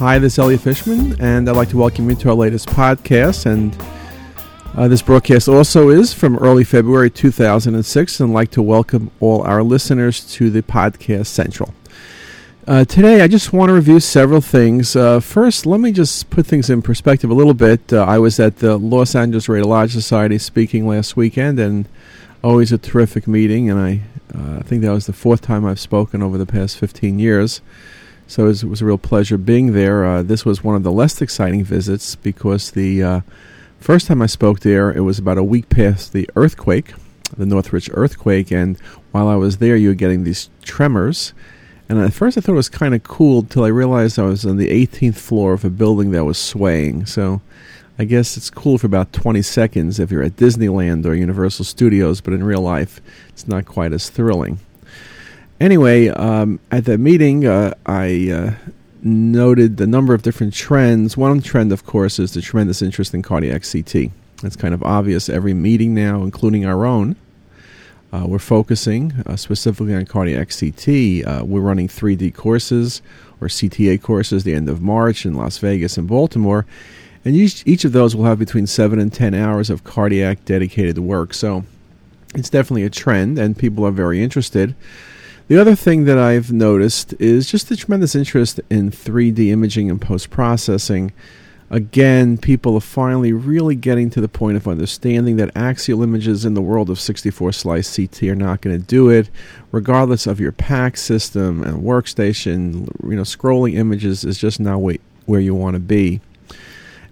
Hi, this is Elliot Fishman, and I'd like to welcome you to our latest podcast. And uh, this broadcast also is from early February 2006, and I'd like to welcome all our listeners to the Podcast Central. Uh, today, I just want to review several things. Uh, first, let me just put things in perspective a little bit. Uh, I was at the Los Angeles Radiological Society speaking last weekend, and always a terrific meeting. And I, uh, I think that was the fourth time I've spoken over the past 15 years. So it was, it was a real pleasure being there. Uh, this was one of the less exciting visits because the uh, first time I spoke there, it was about a week past the earthquake, the Northridge earthquake, and while I was there, you were getting these tremors. And at first, I thought it was kind of cool until I realized I was on the 18th floor of a building that was swaying. So I guess it's cool for about 20 seconds if you're at Disneyland or Universal Studios, but in real life, it's not quite as thrilling. Anyway, um, at that meeting, uh, I uh, noted the number of different trends. One trend, of course, is the tremendous interest in cardiac CT. It's kind of obvious every meeting now, including our own. Uh, we're focusing uh, specifically on cardiac CT. Uh, we're running 3D courses or CTA courses the end of March in Las Vegas and Baltimore. And each, each of those will have between 7 and 10 hours of cardiac dedicated work. So it's definitely a trend, and people are very interested. The other thing that I've noticed is just the tremendous interest in 3D imaging and post processing. Again, people are finally really getting to the point of understanding that axial images in the world of 64 slice CT are not going to do it, regardless of your PACS system and workstation. You know, scrolling images is just not where you want to be.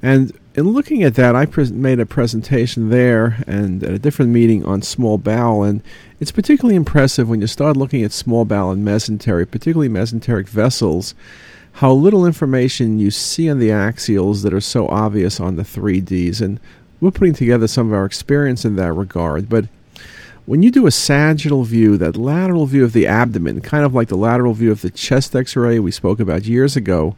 And in looking at that, I made a presentation there and at a different meeting on small bowel, and it's particularly impressive when you start looking at small bowel and mesenteric, particularly mesenteric vessels, how little information you see on the axials that are so obvious on the 3Ds. And we're putting together some of our experience in that regard, but when you do a sagittal view, that lateral view of the abdomen, kind of like the lateral view of the chest x ray we spoke about years ago,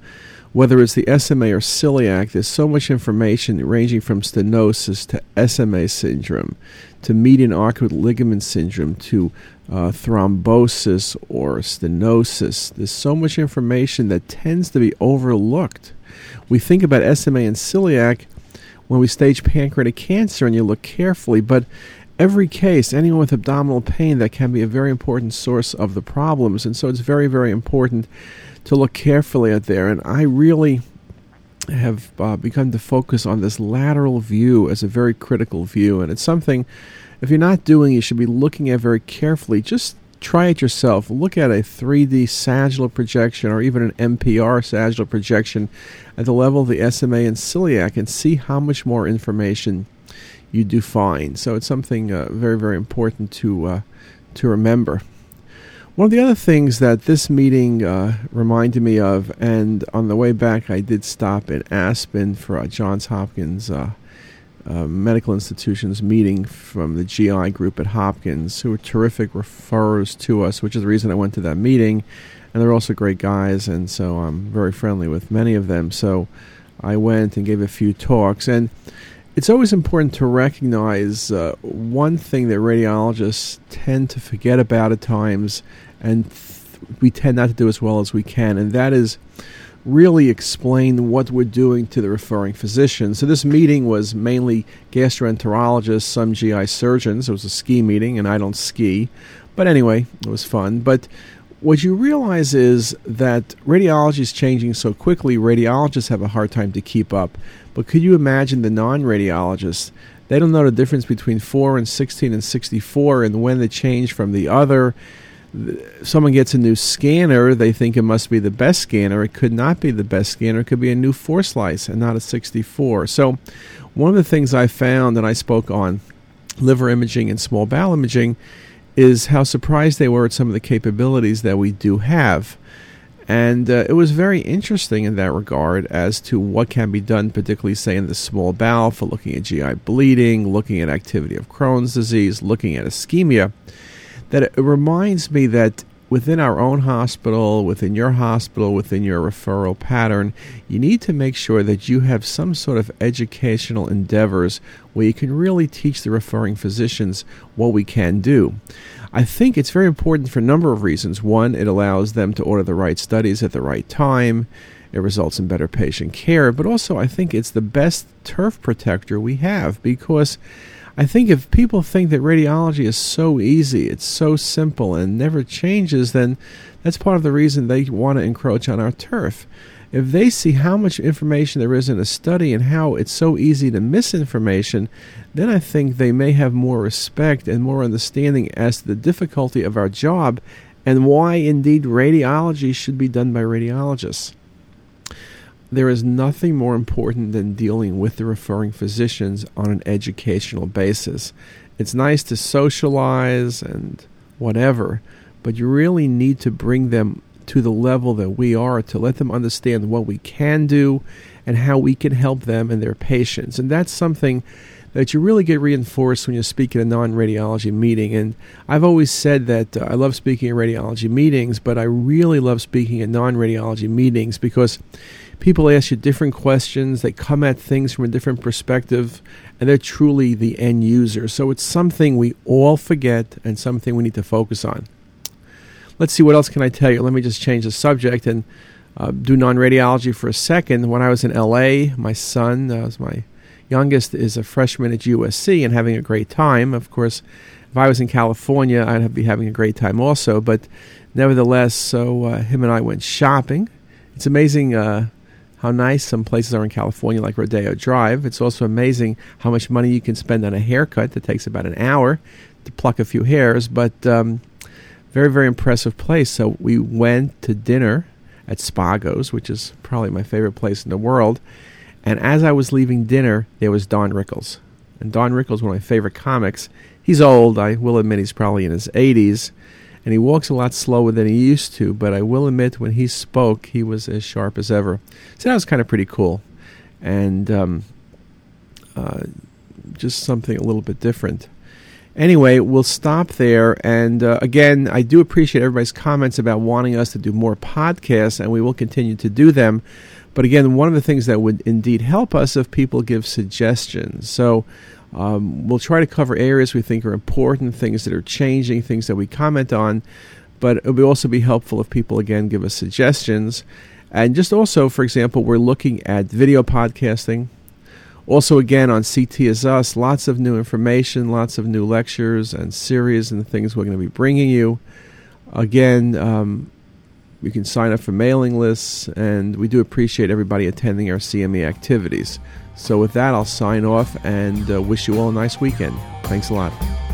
whether it's the SMA or celiac, there's so much information ranging from stenosis to SMA syndrome, to median arcuate ligament syndrome, to uh, thrombosis or stenosis. There's so much information that tends to be overlooked. We think about SMA and celiac when we stage pancreatic cancer and you look carefully, but every case, anyone with abdominal pain, that can be a very important source of the problems. And so it's very, very important to look carefully at there. And I really have uh, begun to focus on this lateral view as a very critical view. And it's something, if you're not doing, you should be looking at very carefully. Just try it yourself. Look at a 3D sagittal projection or even an MPR sagittal projection at the level of the SMA and celiac and see how much more information you do find. So it's something uh, very, very important to, uh, to remember. One of the other things that this meeting uh, reminded me of, and on the way back, I did stop in Aspen for a Johns Hopkins uh, uh, Medical Institutions meeting from the GI group at Hopkins, who were terrific referrers to us, which is the reason I went to that meeting. And they're also great guys, and so I'm very friendly with many of them. So I went and gave a few talks. And it's always important to recognize uh, one thing that radiologists tend to forget about at times and th- we tend not to do as well as we can, and that is really explain what we're doing to the referring physician. So this meeting was mainly gastroenterologists, some GI surgeons. It was a ski meeting, and I don't ski, but anyway, it was fun. But what you realize is that radiology is changing so quickly, radiologists have a hard time to keep up. But could you imagine the non radiologists? They don't know the difference between 4 and 16 and 64 and when they change from the other someone gets a new scanner, they think it must be the best scanner. It could not be the best scanner. It could be a new four slice and not a 64. So, one of the things I found, and I spoke on liver imaging and small bowel imaging, is how surprised they were at some of the capabilities that we do have. And uh, it was very interesting in that regard as to what can be done, particularly, say, in the small bowel for looking at GI bleeding, looking at activity of Crohn's disease, looking at ischemia that it reminds me that within our own hospital, within your hospital, within your referral pattern, you need to make sure that you have some sort of educational endeavors where you can really teach the referring physicians what we can do. I think it's very important for a number of reasons. One, it allows them to order the right studies at the right time. It results in better patient care, but also I think it's the best turf protector we have because I think if people think that radiology is so easy, it's so simple and never changes, then that's part of the reason they want to encroach on our turf. If they see how much information there is in a study and how it's so easy to miss information, then I think they may have more respect and more understanding as to the difficulty of our job and why indeed radiology should be done by radiologists. There is nothing more important than dealing with the referring physicians on an educational basis. It's nice to socialize and whatever, but you really need to bring them to the level that we are to let them understand what we can do and how we can help them and their patients. And that's something that you really get reinforced when you speak at a non radiology meeting. And I've always said that uh, I love speaking at radiology meetings, but I really love speaking at non radiology meetings because people ask you different questions, they come at things from a different perspective, and they're truly the end user. So it's something we all forget and something we need to focus on. Let's see, what else can I tell you? Let me just change the subject and uh, do non radiology for a second. When I was in LA, my son, uh, was my youngest is a freshman at USC and having a great time. Of course, if I was in California, I'd be having a great time also. But nevertheless, so uh, him and I went shopping. It's amazing uh, how nice some places are in California, like Rodeo Drive. It's also amazing how much money you can spend on a haircut that takes about an hour to pluck a few hairs. But um, very, very impressive place. So we went to dinner at Spago's, which is probably my favorite place in the world. And as I was leaving dinner, there was Don Rickles. And Don Rickles, one of my favorite comics, he's old. I will admit he's probably in his 80s. And he walks a lot slower than he used to, but I will admit when he spoke, he was as sharp as ever. So that was kind of pretty cool. And um, uh, just something a little bit different. Anyway, we'll stop there. And uh, again, I do appreciate everybody's comments about wanting us to do more podcasts, and we will continue to do them. But again, one of the things that would indeed help us if people give suggestions. So um, we'll try to cover areas we think are important, things that are changing, things that we comment on. But it would also be helpful if people again give us suggestions. And just also, for example, we're looking at video podcasting. Also, again, on CT is Us, lots of new information, lots of new lectures and series and things we're going to be bringing you. Again, um, you can sign up for mailing lists, and we do appreciate everybody attending our CME activities. So, with that, I'll sign off and uh, wish you all a nice weekend. Thanks a lot.